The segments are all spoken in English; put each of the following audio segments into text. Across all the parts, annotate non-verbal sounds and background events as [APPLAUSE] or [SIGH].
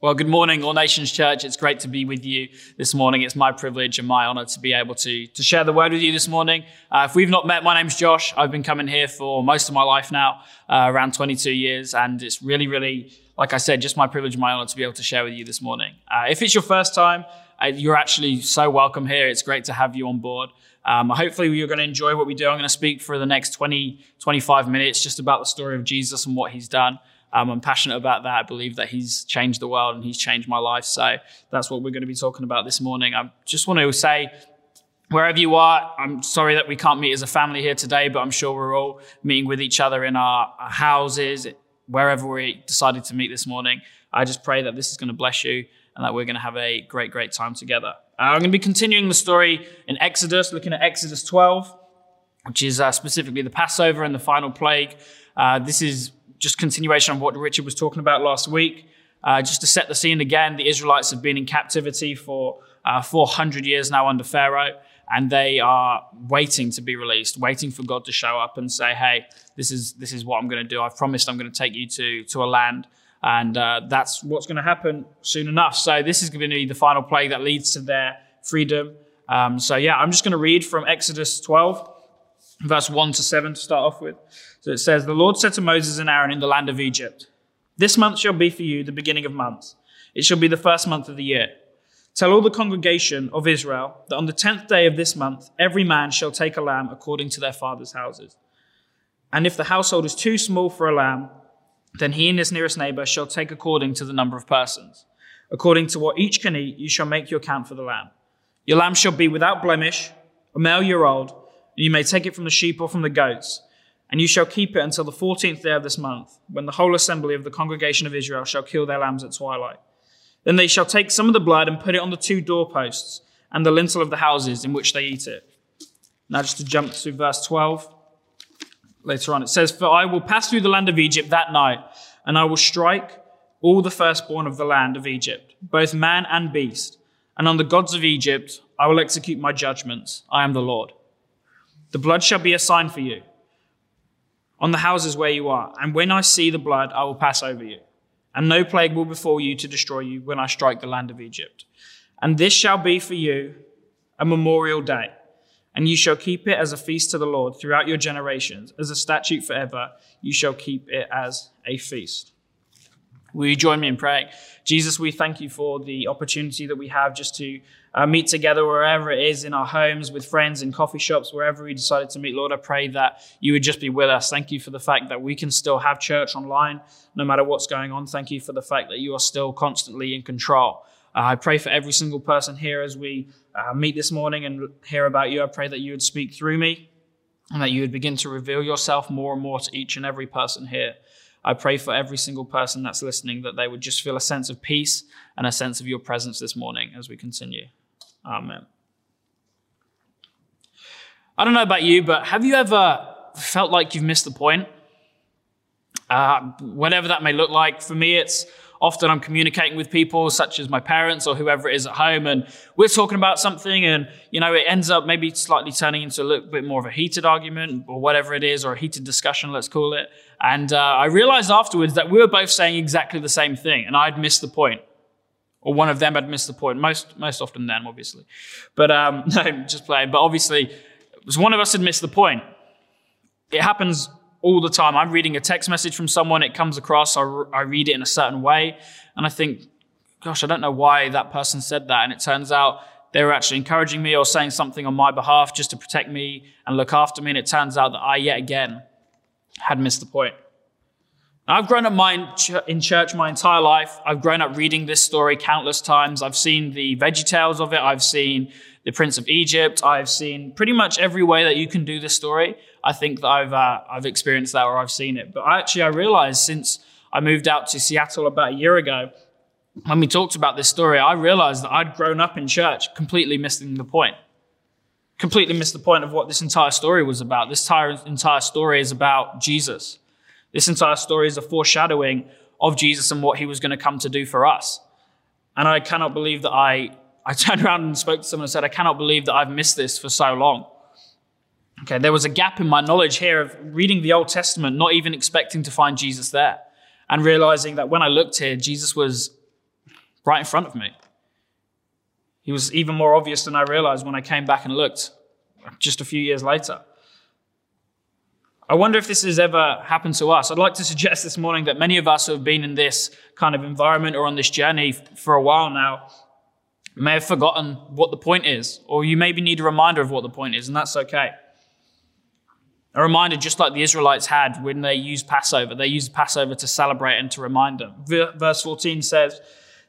Well, good morning, All Nations Church. It's great to be with you this morning. It's my privilege and my honor to be able to, to share the word with you this morning. Uh, if we've not met, my name's Josh. I've been coming here for most of my life now, uh, around 22 years, and it's really, really, like I said, just my privilege and my honor to be able to share with you this morning. Uh, if it's your first time, uh, you're actually so welcome here. It's great to have you on board. Um, hopefully you're going to enjoy what we do. I'm going to speak for the next 20, 25 minutes just about the story of Jesus and what he's done. Um, I'm passionate about that. I believe that he's changed the world and he's changed my life. So that's what we're going to be talking about this morning. I just want to say, wherever you are, I'm sorry that we can't meet as a family here today, but I'm sure we're all meeting with each other in our, our houses, wherever we decided to meet this morning. I just pray that this is going to bless you and that we're going to have a great, great time together. Uh, I'm going to be continuing the story in Exodus, looking at Exodus 12, which is uh, specifically the Passover and the final plague. Uh, this is just continuation of what Richard was talking about last week. Uh, just to set the scene again, the Israelites have been in captivity for uh, 400 years now under Pharaoh, and they are waiting to be released, waiting for God to show up and say, "Hey, this is this is what I'm going to do. I've promised I'm going to take you to to a land." And uh, that's what's going to happen soon enough. So this is going to be the final plague that leads to their freedom. Um, so yeah, I'm just going to read from Exodus 12, verse 1 to 7 to start off with. So it says, The Lord said to Moses and Aaron in the land of Egypt, This month shall be for you the beginning of months. It shall be the first month of the year. Tell all the congregation of Israel that on the tenth day of this month, every man shall take a lamb according to their father's houses. And if the household is too small for a lamb, then he and his nearest neighbor shall take according to the number of persons. According to what each can eat, you shall make your count for the lamb. Your lamb shall be without blemish, a male year old, and you may take it from the sheep or from the goats and you shall keep it until the fourteenth day of this month, when the whole assembly of the congregation of Israel shall kill their lambs at twilight. Then they shall take some of the blood and put it on the two doorposts and the lintel of the houses in which they eat it. Now, just to jump to verse 12. Later on, it says, For I will pass through the land of Egypt that night, and I will strike all the firstborn of the land of Egypt, both man and beast. And on the gods of Egypt I will execute my judgments. I am the Lord. The blood shall be a sign for you on the houses where you are, and when I see the blood, I will pass over you. And no plague will befall you to destroy you when I strike the land of Egypt. And this shall be for you a memorial day, and you shall keep it as a feast to the Lord throughout your generations, as a statute forever. You shall keep it as a feast. Will you join me in praying? Jesus, we thank you for the opportunity that we have just to uh, meet together wherever it is in our homes, with friends, in coffee shops, wherever we decided to meet. Lord, I pray that you would just be with us. Thank you for the fact that we can still have church online no matter what's going on. Thank you for the fact that you are still constantly in control. Uh, I pray for every single person here as we uh, meet this morning and hear about you. I pray that you would speak through me and that you would begin to reveal yourself more and more to each and every person here. I pray for every single person that's listening that they would just feel a sense of peace and a sense of your presence this morning as we continue. Amen. I don't know about you, but have you ever felt like you've missed the point? Uh, whatever that may look like. For me, it's often I'm communicating with people such as my parents or whoever it is at home, and we're talking about something, and you know, it ends up maybe slightly turning into a little bit more of a heated argument or whatever it is, or a heated discussion, let's call it. And uh, I realized afterwards that we were both saying exactly the same thing, and I'd missed the point or one of them had missed the point. Most most often them, obviously. But um, [LAUGHS] no, just playing. But obviously, was one of us had missed the point. It happens all the time. I'm reading a text message from someone, it comes across, I, I read it in a certain way, and I think, gosh, I don't know why that person said that. And it turns out they were actually encouraging me or saying something on my behalf just to protect me and look after me. And it turns out that I yet again had missed the point. I've grown up my, in church my entire life. I've grown up reading this story countless times. I've seen the VeggieTales of it. I've seen the Prince of Egypt. I've seen pretty much every way that you can do this story. I think that I've, uh, I've experienced that or I've seen it. But actually, I realized since I moved out to Seattle about a year ago, when we talked about this story, I realized that I'd grown up in church completely missing the point. Completely missed the point of what this entire story was about. This entire, entire story is about Jesus. This entire story is a foreshadowing of Jesus and what he was going to come to do for us. And I cannot believe that I, I [LAUGHS] turned around and spoke to someone and said, I cannot believe that I've missed this for so long. Okay, there was a gap in my knowledge here of reading the Old Testament, not even expecting to find Jesus there, and realizing that when I looked here, Jesus was right in front of me. He was even more obvious than I realized when I came back and looked just a few years later. I wonder if this has ever happened to us. I'd like to suggest this morning that many of us who have been in this kind of environment or on this journey for a while now may have forgotten what the point is, or you maybe need a reminder of what the point is, and that's okay. A reminder, just like the Israelites had when they used Passover. They used Passover to celebrate and to remind them. Verse 14 says,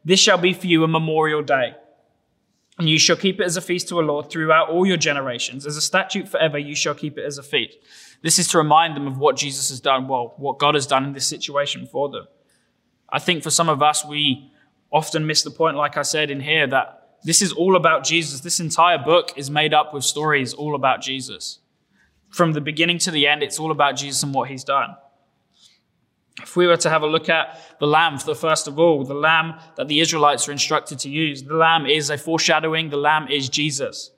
This shall be for you a memorial day. And you shall keep it as a feast to the Lord throughout all your generations. As a statute forever, you shall keep it as a feast. This is to remind them of what Jesus has done, well, what God has done in this situation for them. I think for some of us, we often miss the point, like I said in here, that this is all about Jesus. This entire book is made up with stories all about Jesus. From the beginning to the end, it's all about Jesus and what he's done. If we were to have a look at the lamb, the first of all, the lamb that the Israelites are instructed to use, the lamb is a foreshadowing, the lamb is Jesus.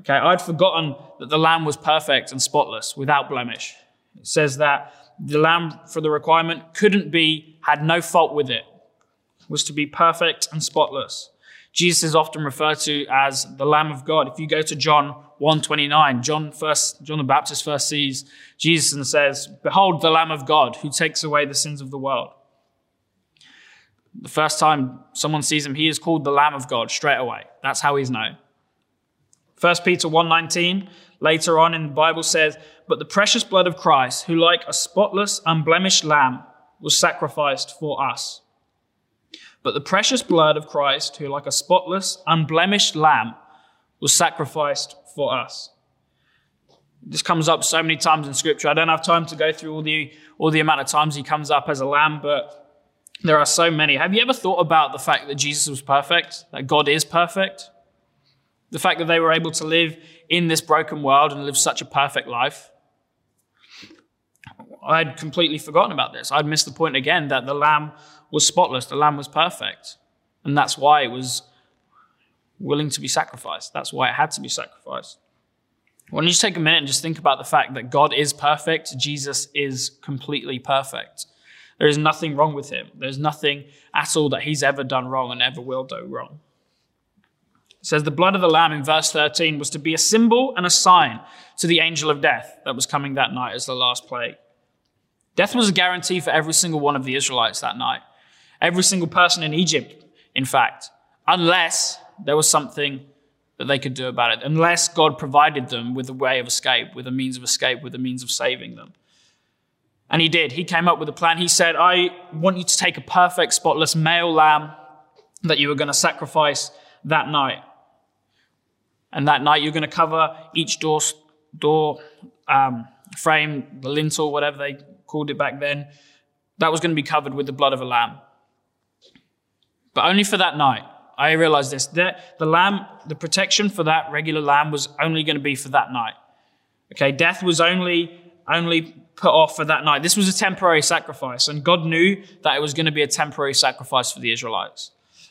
Okay, I'd forgotten that the lamb was perfect and spotless, without blemish. It says that the lamb for the requirement couldn't be, had no fault with it, was to be perfect and spotless. Jesus is often referred to as the Lamb of God. If you go to John 129, John first, John the Baptist first sees Jesus and says, Behold the Lamb of God who takes away the sins of the world. The first time someone sees him, he is called the Lamb of God straight away. That's how he's known. 1 Peter 1:19 later on in the Bible says, "But the precious blood of Christ, who like a spotless, unblemished lamb was sacrificed for us." But the precious blood of Christ, who like a spotless, unblemished lamb, was sacrificed for us. This comes up so many times in Scripture. I don't have time to go through all the, all the amount of times he comes up as a lamb, but there are so many. Have you ever thought about the fact that Jesus was perfect, that God is perfect? The fact that they were able to live in this broken world and live such a perfect life? I'd completely forgotten about this. I'd missed the point again that the lamb was spotless, the lamb was perfect. And that's why it was willing to be sacrificed. That's why it had to be sacrificed. Why don't you take a minute and just think about the fact that God is perfect, Jesus is completely perfect. There is nothing wrong with him. There's nothing at all that he's ever done wrong and ever will do wrong. It says the blood of the lamb in verse 13 was to be a symbol and a sign to the angel of death that was coming that night as the last plague. Death was a guarantee for every single one of the Israelites that night. Every single person in Egypt, in fact, unless there was something that they could do about it, unless God provided them with a way of escape, with a means of escape, with a means of saving them. And he did. He came up with a plan. He said, I want you to take a perfect, spotless male lamb that you were going to sacrifice that night. And that night, you're going to cover each door, door um, frame, the lintel, whatever they called it back then. That was going to be covered with the blood of a lamb but only for that night. I realized this. The, the lamb, the protection for that regular lamb was only going to be for that night. Okay, death was only only put off for that night. This was a temporary sacrifice, and God knew that it was going to be a temporary sacrifice for the Israelites,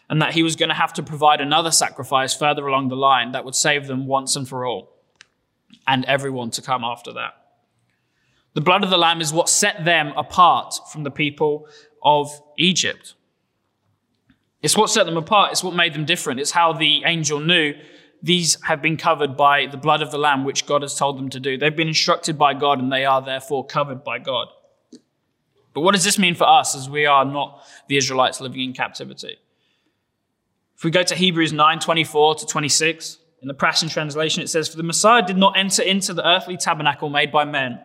and that He was going to have to provide another sacrifice further along the line that would save them once and for all, and everyone to come after that. The blood of the lamb is what set them apart from the people of Egypt. It's what set them apart. It's what made them different. It's how the angel knew these have been covered by the blood of the Lamb, which God has told them to do. They've been instructed by God and they are therefore covered by God. But what does this mean for us as we are not the Israelites living in captivity? If we go to Hebrews 9 24 to 26, in the Passion Translation, it says, For the Messiah did not enter into the earthly tabernacle made by men,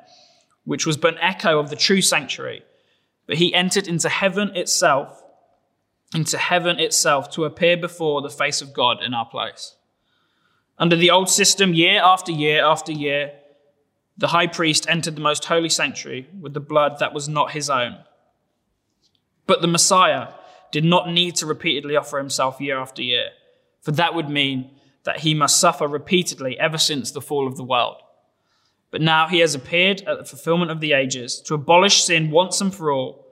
which was but an echo of the true sanctuary, but he entered into heaven itself into heaven itself to appear before the face of God in our place. Under the old system, year after year after year, the high priest entered the most holy sanctuary with the blood that was not his own. But the Messiah did not need to repeatedly offer himself year after year, for that would mean that he must suffer repeatedly ever since the fall of the world. But now he has appeared at the fulfillment of the ages to abolish sin once and for all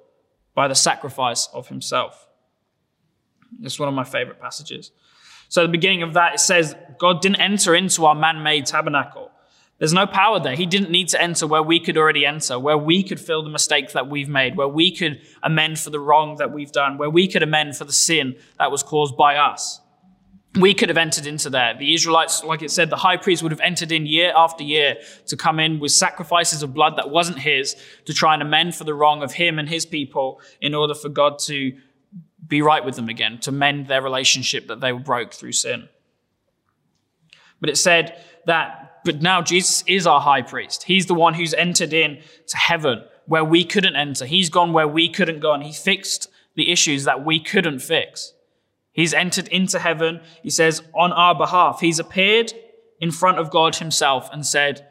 by the sacrifice of himself. It's one of my favorite passages. So, the beginning of that, it says, God didn't enter into our man made tabernacle, There's no power there. He didn't need to enter where we could already enter, where we could fill the mistakes that we've made, where we could amend for the wrong that we've done, where we could amend for the sin that was caused by us. We could have entered into there. The Israelites, like it said, the high priest would have entered in year after year to come in with sacrifices of blood that wasn't his to try and amend for the wrong of him and his people in order for God to be right with them again, to mend their relationship that they broke through sin. But it said that, but now Jesus is our high priest. He's the one who's entered in to heaven where we couldn't enter. He's gone where we couldn't go and he fixed the issues that we couldn't fix. He's entered into heaven. He says on our behalf, he's appeared in front of God himself and said,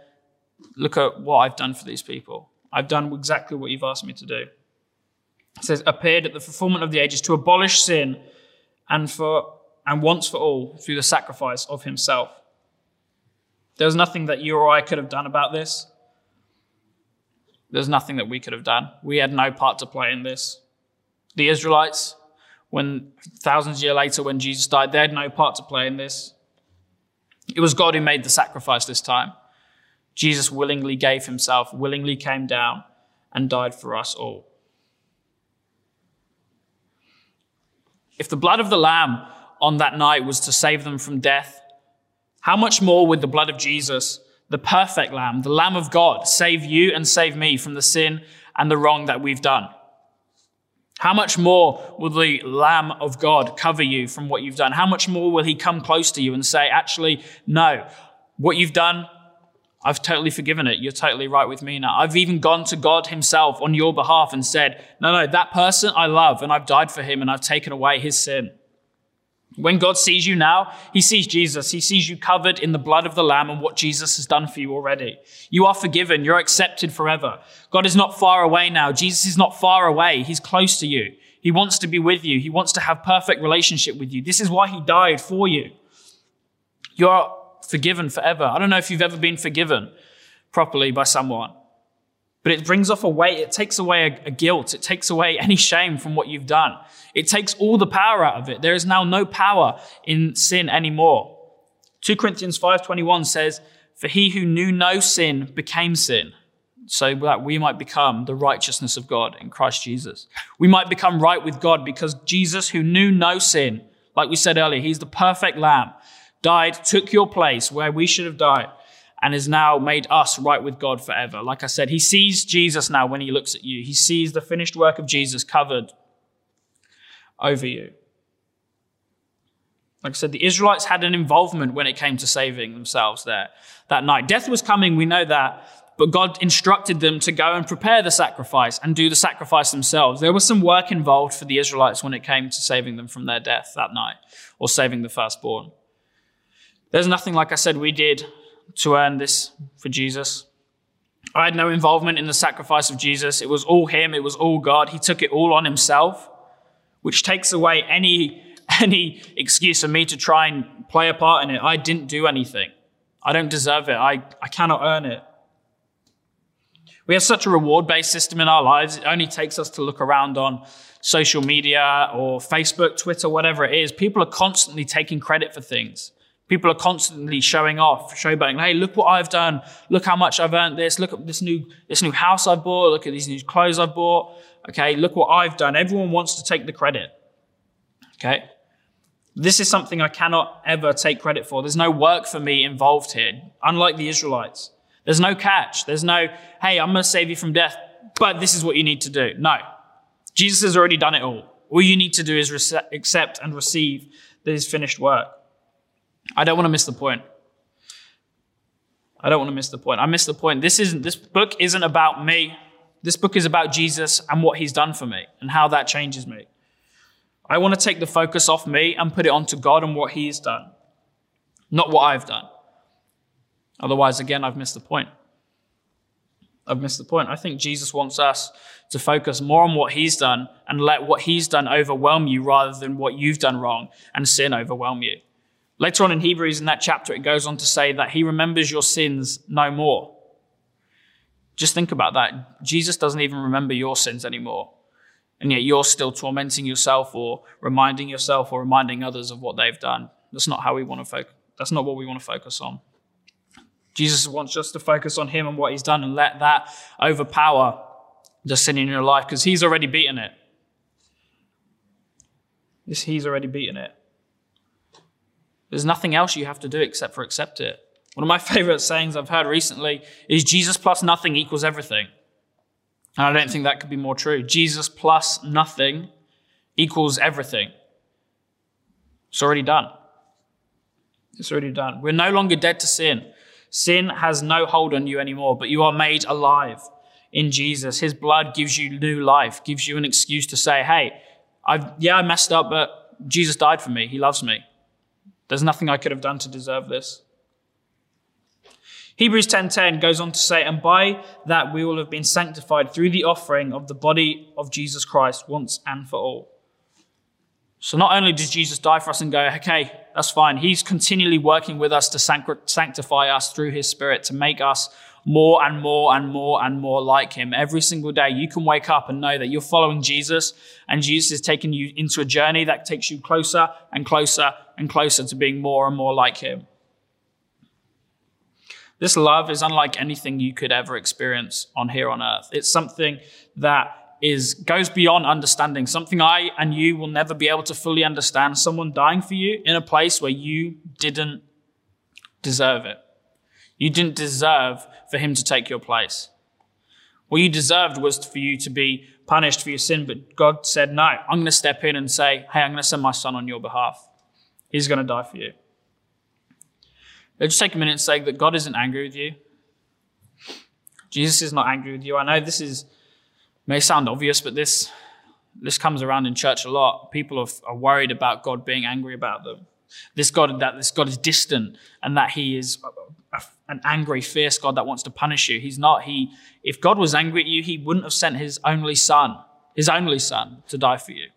look at what I've done for these people. I've done exactly what you've asked me to do. He says, appeared at the fulfillment of the ages to abolish sin and for and once for all through the sacrifice of himself. There was nothing that you or I could have done about this. There's nothing that we could have done. We had no part to play in this. The Israelites, when thousands of years later, when Jesus died, they had no part to play in this. It was God who made the sacrifice this time. Jesus willingly gave himself, willingly came down, and died for us all. If the blood of the Lamb on that night was to save them from death, how much more would the blood of Jesus, the perfect Lamb, the Lamb of God, save you and save me from the sin and the wrong that we've done? How much more will the Lamb of God cover you from what you've done? How much more will he come close to you and say, actually, no, what you've done, I've totally forgiven it. You're totally right with me now. I've even gone to God himself on your behalf and said, no, no, that person I love and I've died for him and I've taken away his sin. When God sees you now, he sees Jesus. He sees you covered in the blood of the Lamb and what Jesus has done for you already. You are forgiven. You're accepted forever. God is not far away now. Jesus is not far away. He's close to you. He wants to be with you. He wants to have perfect relationship with you. This is why he died for you. You're forgiven forever. I don't know if you've ever been forgiven properly by someone, but it brings off a weight. It takes away a, a guilt. It takes away [LAUGHS] any shame from what you've done. It takes all the power out of it. There is now no power in sin anymore. 2 Corinthians 5:21 says, "For he who knew no sin became sin." so that we might become the righteousness of God in Christ Jesus. We might become right with God because Jesus, who knew no sin, like we said earlier, he's the perfect lamb died, took your place where we should have died, and has now made us right with God forever. Like I said, he sees Jesus now when he looks at you. He sees the finished work of Jesus covered over you. Like I said, the Israelites had an involvement when it came to saving themselves there that night. Death was coming, we know that, but God instructed them to go and prepare the sacrifice and do the sacrifice themselves. There was some work involved for the Israelites when it came to saving them from their death that night or saving the firstborn. There's nothing, like I said, we did to earn this for Jesus. I had no involvement in the sacrifice of Jesus. It was all Him, it was all God. He took it all on Himself, which takes away any, [LAUGHS] any excuse for me to try and play a part in it. I didn't do anything. I don't deserve it. I, I cannot earn it. We have such a reward based system in our lives. It only takes us to look around on social media or Facebook, Twitter, whatever it is. People are constantly taking credit for things. People are constantly showing off, showboating. Hey, look what I've done. Look how much I've earned this. Look at this new, this new house I've bought. Look at these new clothes I've bought. Okay. Look what I've done. Everyone wants to take the credit. Okay. This is something I cannot ever take credit for. There's no work for me involved here. Unlike the Israelites, there's no catch. There's no, hey, I'm going to save you from death, but this is what you need to do. No. Jesus has already done it all. All you need to do is accept and receive his finished work. I don't want to miss the point. I don't want to miss the point. I miss the point. This isn't this book isn't about me. This book is about Jesus and what he's done for me and how that changes me. I want to take the focus off me and put it onto God and what he's done, not what I've done. Otherwise, again, I've missed the point. I've missed the point. I think Jesus wants us to focus more on what he's done and let what he's done overwhelm you rather than what you've done wrong and sin overwhelm you. Later on in Hebrews, in that chapter, it goes on to say that he remembers your sins no more. Just think about that. Jesus doesn't even remember your sins anymore. And yet you're still tormenting yourself or reminding yourself or reminding others of what they've done. That's not how we want to focus. That's not what we want to focus on. Jesus wants us to focus on him and what he's done and let that overpower the sin in your life because he's already beaten it. He's already beaten it. There's nothing else you have to do except for accept it. One of my [LAUGHS] favorite sayings I've heard recently is Jesus plus nothing equals everything. And I don't think that could be more true. Jesus plus nothing equals everything. It's already done. It's already done. We're no longer dead to sin. Sin has no hold on you anymore, but you are made alive in Jesus. His blood gives you new life, gives you an excuse to say, hey, I've, yeah, I messed up, but Jesus died for me. He loves me. There's nothing I could have done to deserve this. Hebrews 10:10 goes on to say, "And by that we will have been sanctified through the offering of the body of Jesus Christ once and for all." So not only does Jesus die for us and go, okay, that's fine. He's continually working with us to sanctify us through his spirit to make us more and more and more and more like him. Every single day, you can wake up and know that you're following Jesus and Jesus is taking you into a journey that takes you closer and closer and closer to being more and more like him. This love is unlike anything you could ever experience on here on earth. It's something that is goes beyond understanding, something I and you will never be able to fully understand. Someone dying for you in a place where you didn't deserve it. You didn't deserve for him to take your place. What you deserved was for you to be punished for your sin, but God said, No, I'm going to step in and say, Hey, I'm going to send my son on your behalf. He's going to die for you. Let's just take a minute and say that God isn't angry with you. Jesus is not angry with you. I know this is may sound obvious, but this this comes around in church a lot. People are, are worried about God being angry about them. This God that this God is distant and that He is an angry, fierce God that wants to punish you. He's not. He if God was angry at you, He wouldn't have sent His only Son, His only Son, to die for you.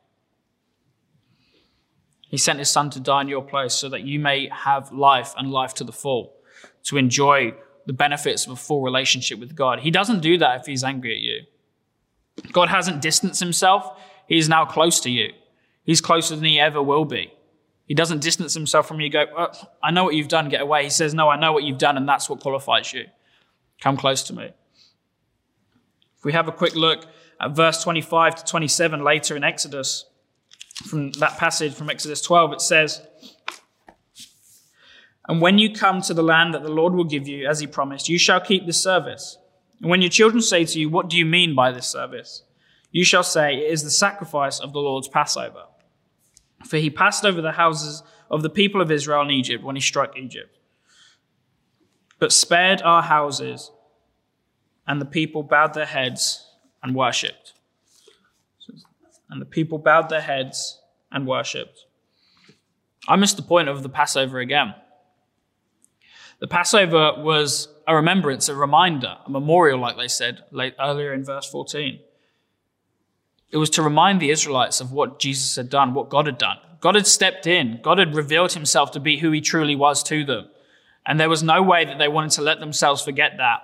He sent his son to die in your place so that you may have life and life to the full, to enjoy the benefits of a full relationship with God. He doesn't do that if he's angry at you. God hasn't distanced himself. He is now close to you. He's closer than he ever will be. He doesn't distance himself from you, go, oh, I know what you've done, get away. He says, No, I know what you've done, and that's what qualifies you. Come close to me. If we have a quick look at verse 25 to 27 later in Exodus, from that passage from Exodus 12, it says, And when you come to the land that the Lord will give you, as he promised, you shall keep this service. And when your children say to you, What do you mean by this service? You shall say, It is the sacrifice of the Lord's Passover. For he passed over the houses of the people of Israel in Egypt when he struck Egypt, but spared our houses, and the people bowed their heads and worshipped. And the people bowed their heads and worshipped. I missed the point of the Passover again. The Passover was a remembrance, a reminder, a memorial, like they said earlier in verse 14. It was to remind the Israelites of what Jesus had done, what God had done. God had stepped in. God had revealed himself to be who he truly was to them. And there was no way that they wanted to let themselves forget that.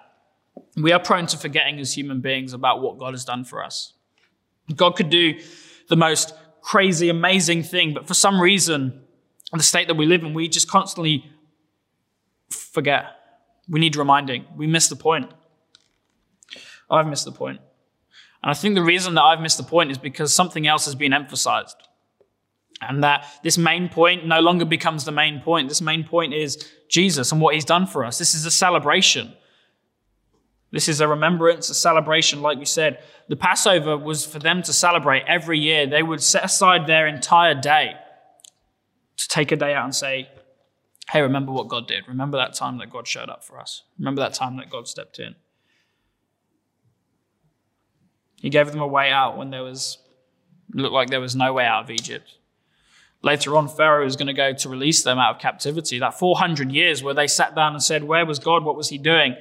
We are prone to forgetting as human beings about what God has done for us. God could do the most crazy, amazing thing, but for some reason, the state that we live in, we just constantly forget. We need reminding. We miss the point. I've missed the point. And I think the reason that I've missed the point is because something else has been emphasized. And that this main point no longer becomes the main point. This main point is Jesus and what he's done for us. This is a celebration. This is a remembrance, a celebration, like we said. The Passover was for them to celebrate every year. They would set aside their entire day to take a day out and say, Hey, remember what God did. Remember that time that God showed up for us. Remember that time that God stepped in. He gave them a way out when there was, looked like there was no way out of Egypt. Later on, Pharaoh is going to go to release them out of captivity. That 400 years where they sat down and said, Where was God? What was He doing?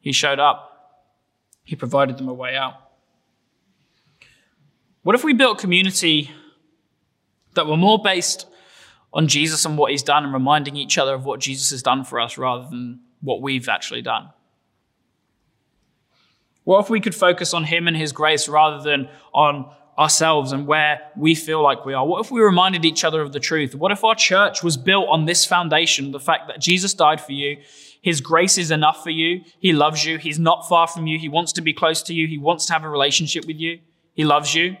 He showed up. He provided them a way out. What if we built community that were more based on Jesus and what he's done and reminding each other of what Jesus has done for us rather than what we've actually done? What if we could focus on him and his grace rather than on ourselves and where we feel like we are? What if we reminded each other of the truth? What if our church was built on this foundation, the fact that Jesus died for you, his grace is enough for you, he loves you, he's not far from you, he wants to be close to you, he wants to have a relationship with you, he loves you?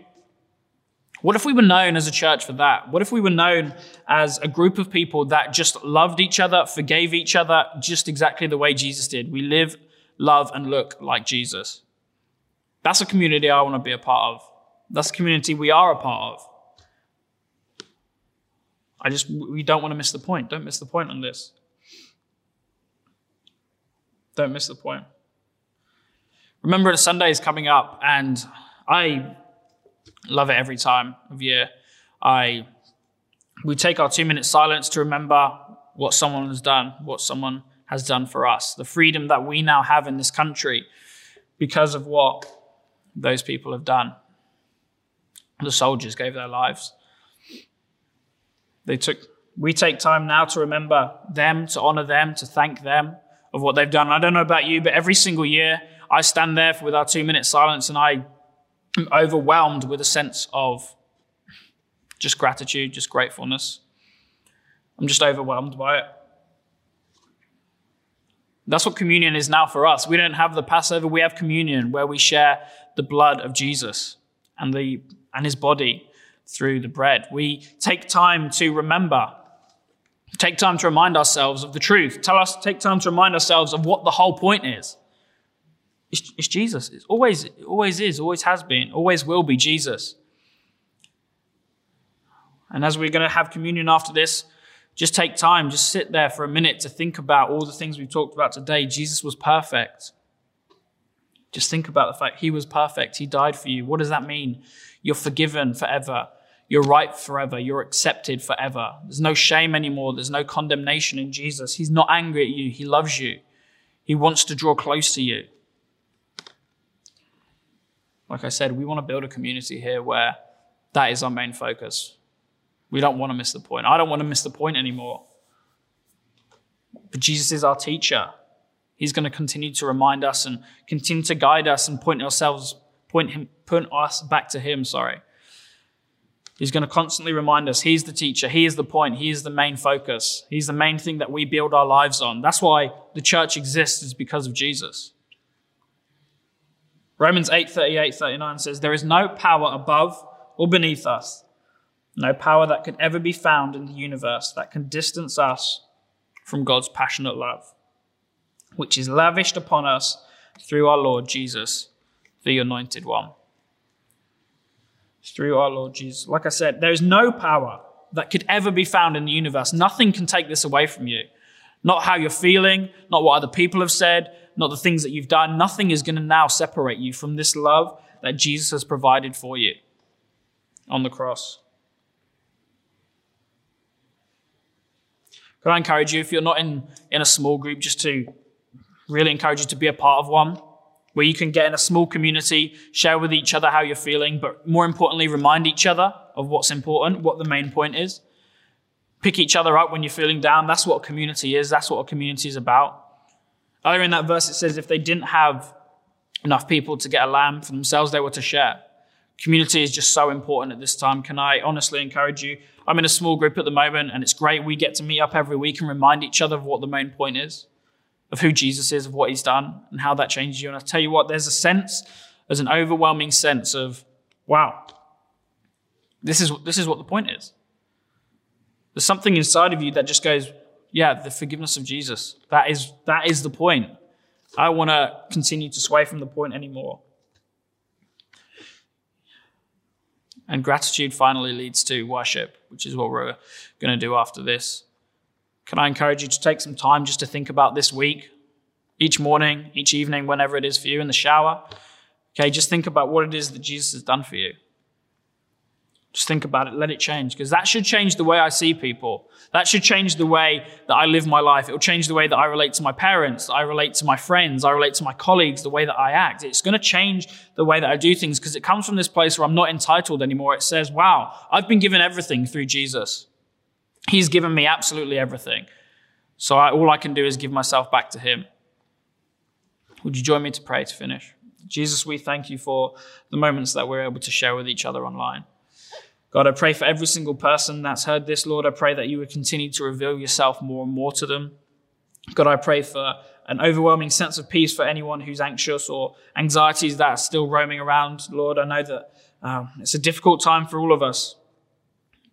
What if we were known as a church for that? What if we were known as a group of people that just loved each other, forgave each other just exactly the way Jesus did? We live, love, and look like Jesus. That's a community I want to be a part of. That's a community we are a part of. I just, we don't want to miss the point. Don't miss the point on this. Don't miss the point. Remember, Sunday is coming up, and I Love it every time of year. I we take our two minute silence to remember what someone has done, what someone has done for us, the freedom that we now have in this country because of what those people have done. The soldiers gave their lives. They took we take time now to remember them, to honor them, to thank them of what they've done. I don't know about you, but every single year I stand there with our two minute silence and I I'm overwhelmed with a sense of just gratitude, just gratefulness. I'm just overwhelmed by it. That's what communion is now for us. We don't have the Passover, we have communion where we share the blood of Jesus and, the, and his body through the bread. We take time to remember, take time to remind ourselves of the truth. Tell us, take time to remind ourselves of what the whole point is. It's, it's Jesus. It's always, it always is, always has been, always will be Jesus. And as we're going to have communion after this, just take time, just sit there for a minute to think about all the things we've talked about today. Jesus was perfect. Just think about the fact he was perfect. He died for you. What does that mean? You're forgiven forever. You're right forever. You're accepted forever. There's no shame anymore. There's no condemnation in Jesus. He's not angry at you. He loves you. He wants to draw close to you. Like I said, we want to build a community here where that is our main focus. We don't want to miss the point. I don't want to miss the point anymore. But Jesus is our teacher. He's going to continue to remind us and continue to guide us and point ourselves, point him, point us back to Him. Sorry. He's going to constantly remind us He's the teacher. He is the point. He is the main focus. He's the main thing that we build our lives on. That's why the church exists, is because of Jesus. Romans 8 38 39 says, There is no power above or beneath us, no power that could ever be found in the universe that can distance us from God's passionate love, which is lavished upon us through our Lord Jesus, the Anointed One. Through our Lord Jesus. Like I said, there is no power that could ever be found in the universe. Nothing can take this away from you. Not how you're feeling, not what other people have said, not the things that you've done. Nothing is going to now separate you from this love that Jesus has provided for you on the cross. Could I encourage you, if you're not in, in a small group, just to really encourage you to be a part of one where you can get in a small community, share with each other how you're feeling, but more importantly, remind each other of what's important, what the main point is. Pick each other up when you're feeling down. That's what community is. That's what a community is about. Earlier in that verse, it says if they didn't have enough people to get a lamb for themselves, they were to share. Community is just so important at this time. Can I honestly encourage you? I'm in a small group at the moment, and it's great. We get to meet up every week and remind each other of what the main point is, of who Jesus is, of what he's done, and how that changes you. And I tell you what, there's a sense, there's an overwhelming sense of, wow, this is, this is what the point is. There's something inside of you that just goes, yeah, the forgiveness of Jesus. That is, that is the point. I want to continue to sway from the point anymore. And gratitude finally leads to worship, which is what we're going to do after this. Can I encourage you to take some time just to think about this week, each morning, each evening, whenever it is for you in the shower? Okay, just think about what it is that Jesus has done for you. Just think about it, let it change, because that should change the way I see people. That should change the way that I live my life. It will change the way that I relate to my parents, I relate to my friends, I relate to my colleagues, the way that I act. It's going to change the way that I do things because it comes from this place where I'm not entitled anymore. It says, wow, I've been given everything through Jesus. He's given me absolutely everything. So I, all I can do is give myself back to Him. Would you join me to pray to finish? Jesus, we thank you for the moments that we're able to share with each other online. God, I pray for every single person that's heard this, Lord. I pray that you would continue to reveal yourself more and more to them. God, I pray for an overwhelming sense of peace for anyone who's anxious or anxieties that are still roaming around. Lord, I know that um, it's a difficult time for all of us.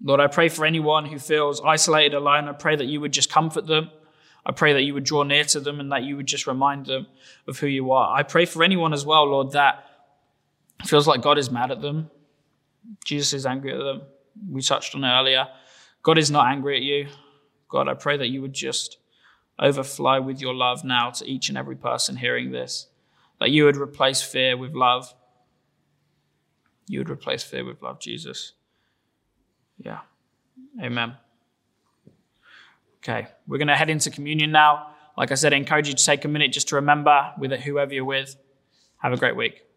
Lord, I pray for anyone who feels isolated, alone. I pray that you would just comfort them. I pray that you would draw near to them and that you would just remind them of who you are. I pray for anyone as well, Lord, that feels like God is mad at them. Jesus is angry at them. We touched on earlier. God is not angry at you. God, I pray that you would just overflow with your love now to each and every person hearing this. That you would replace fear with love. You would replace fear with love, Jesus. Yeah. Amen. Okay, we're going to head into communion now. Like I said, I encourage you to take a minute just to remember with it, whoever you're with. Have a great week.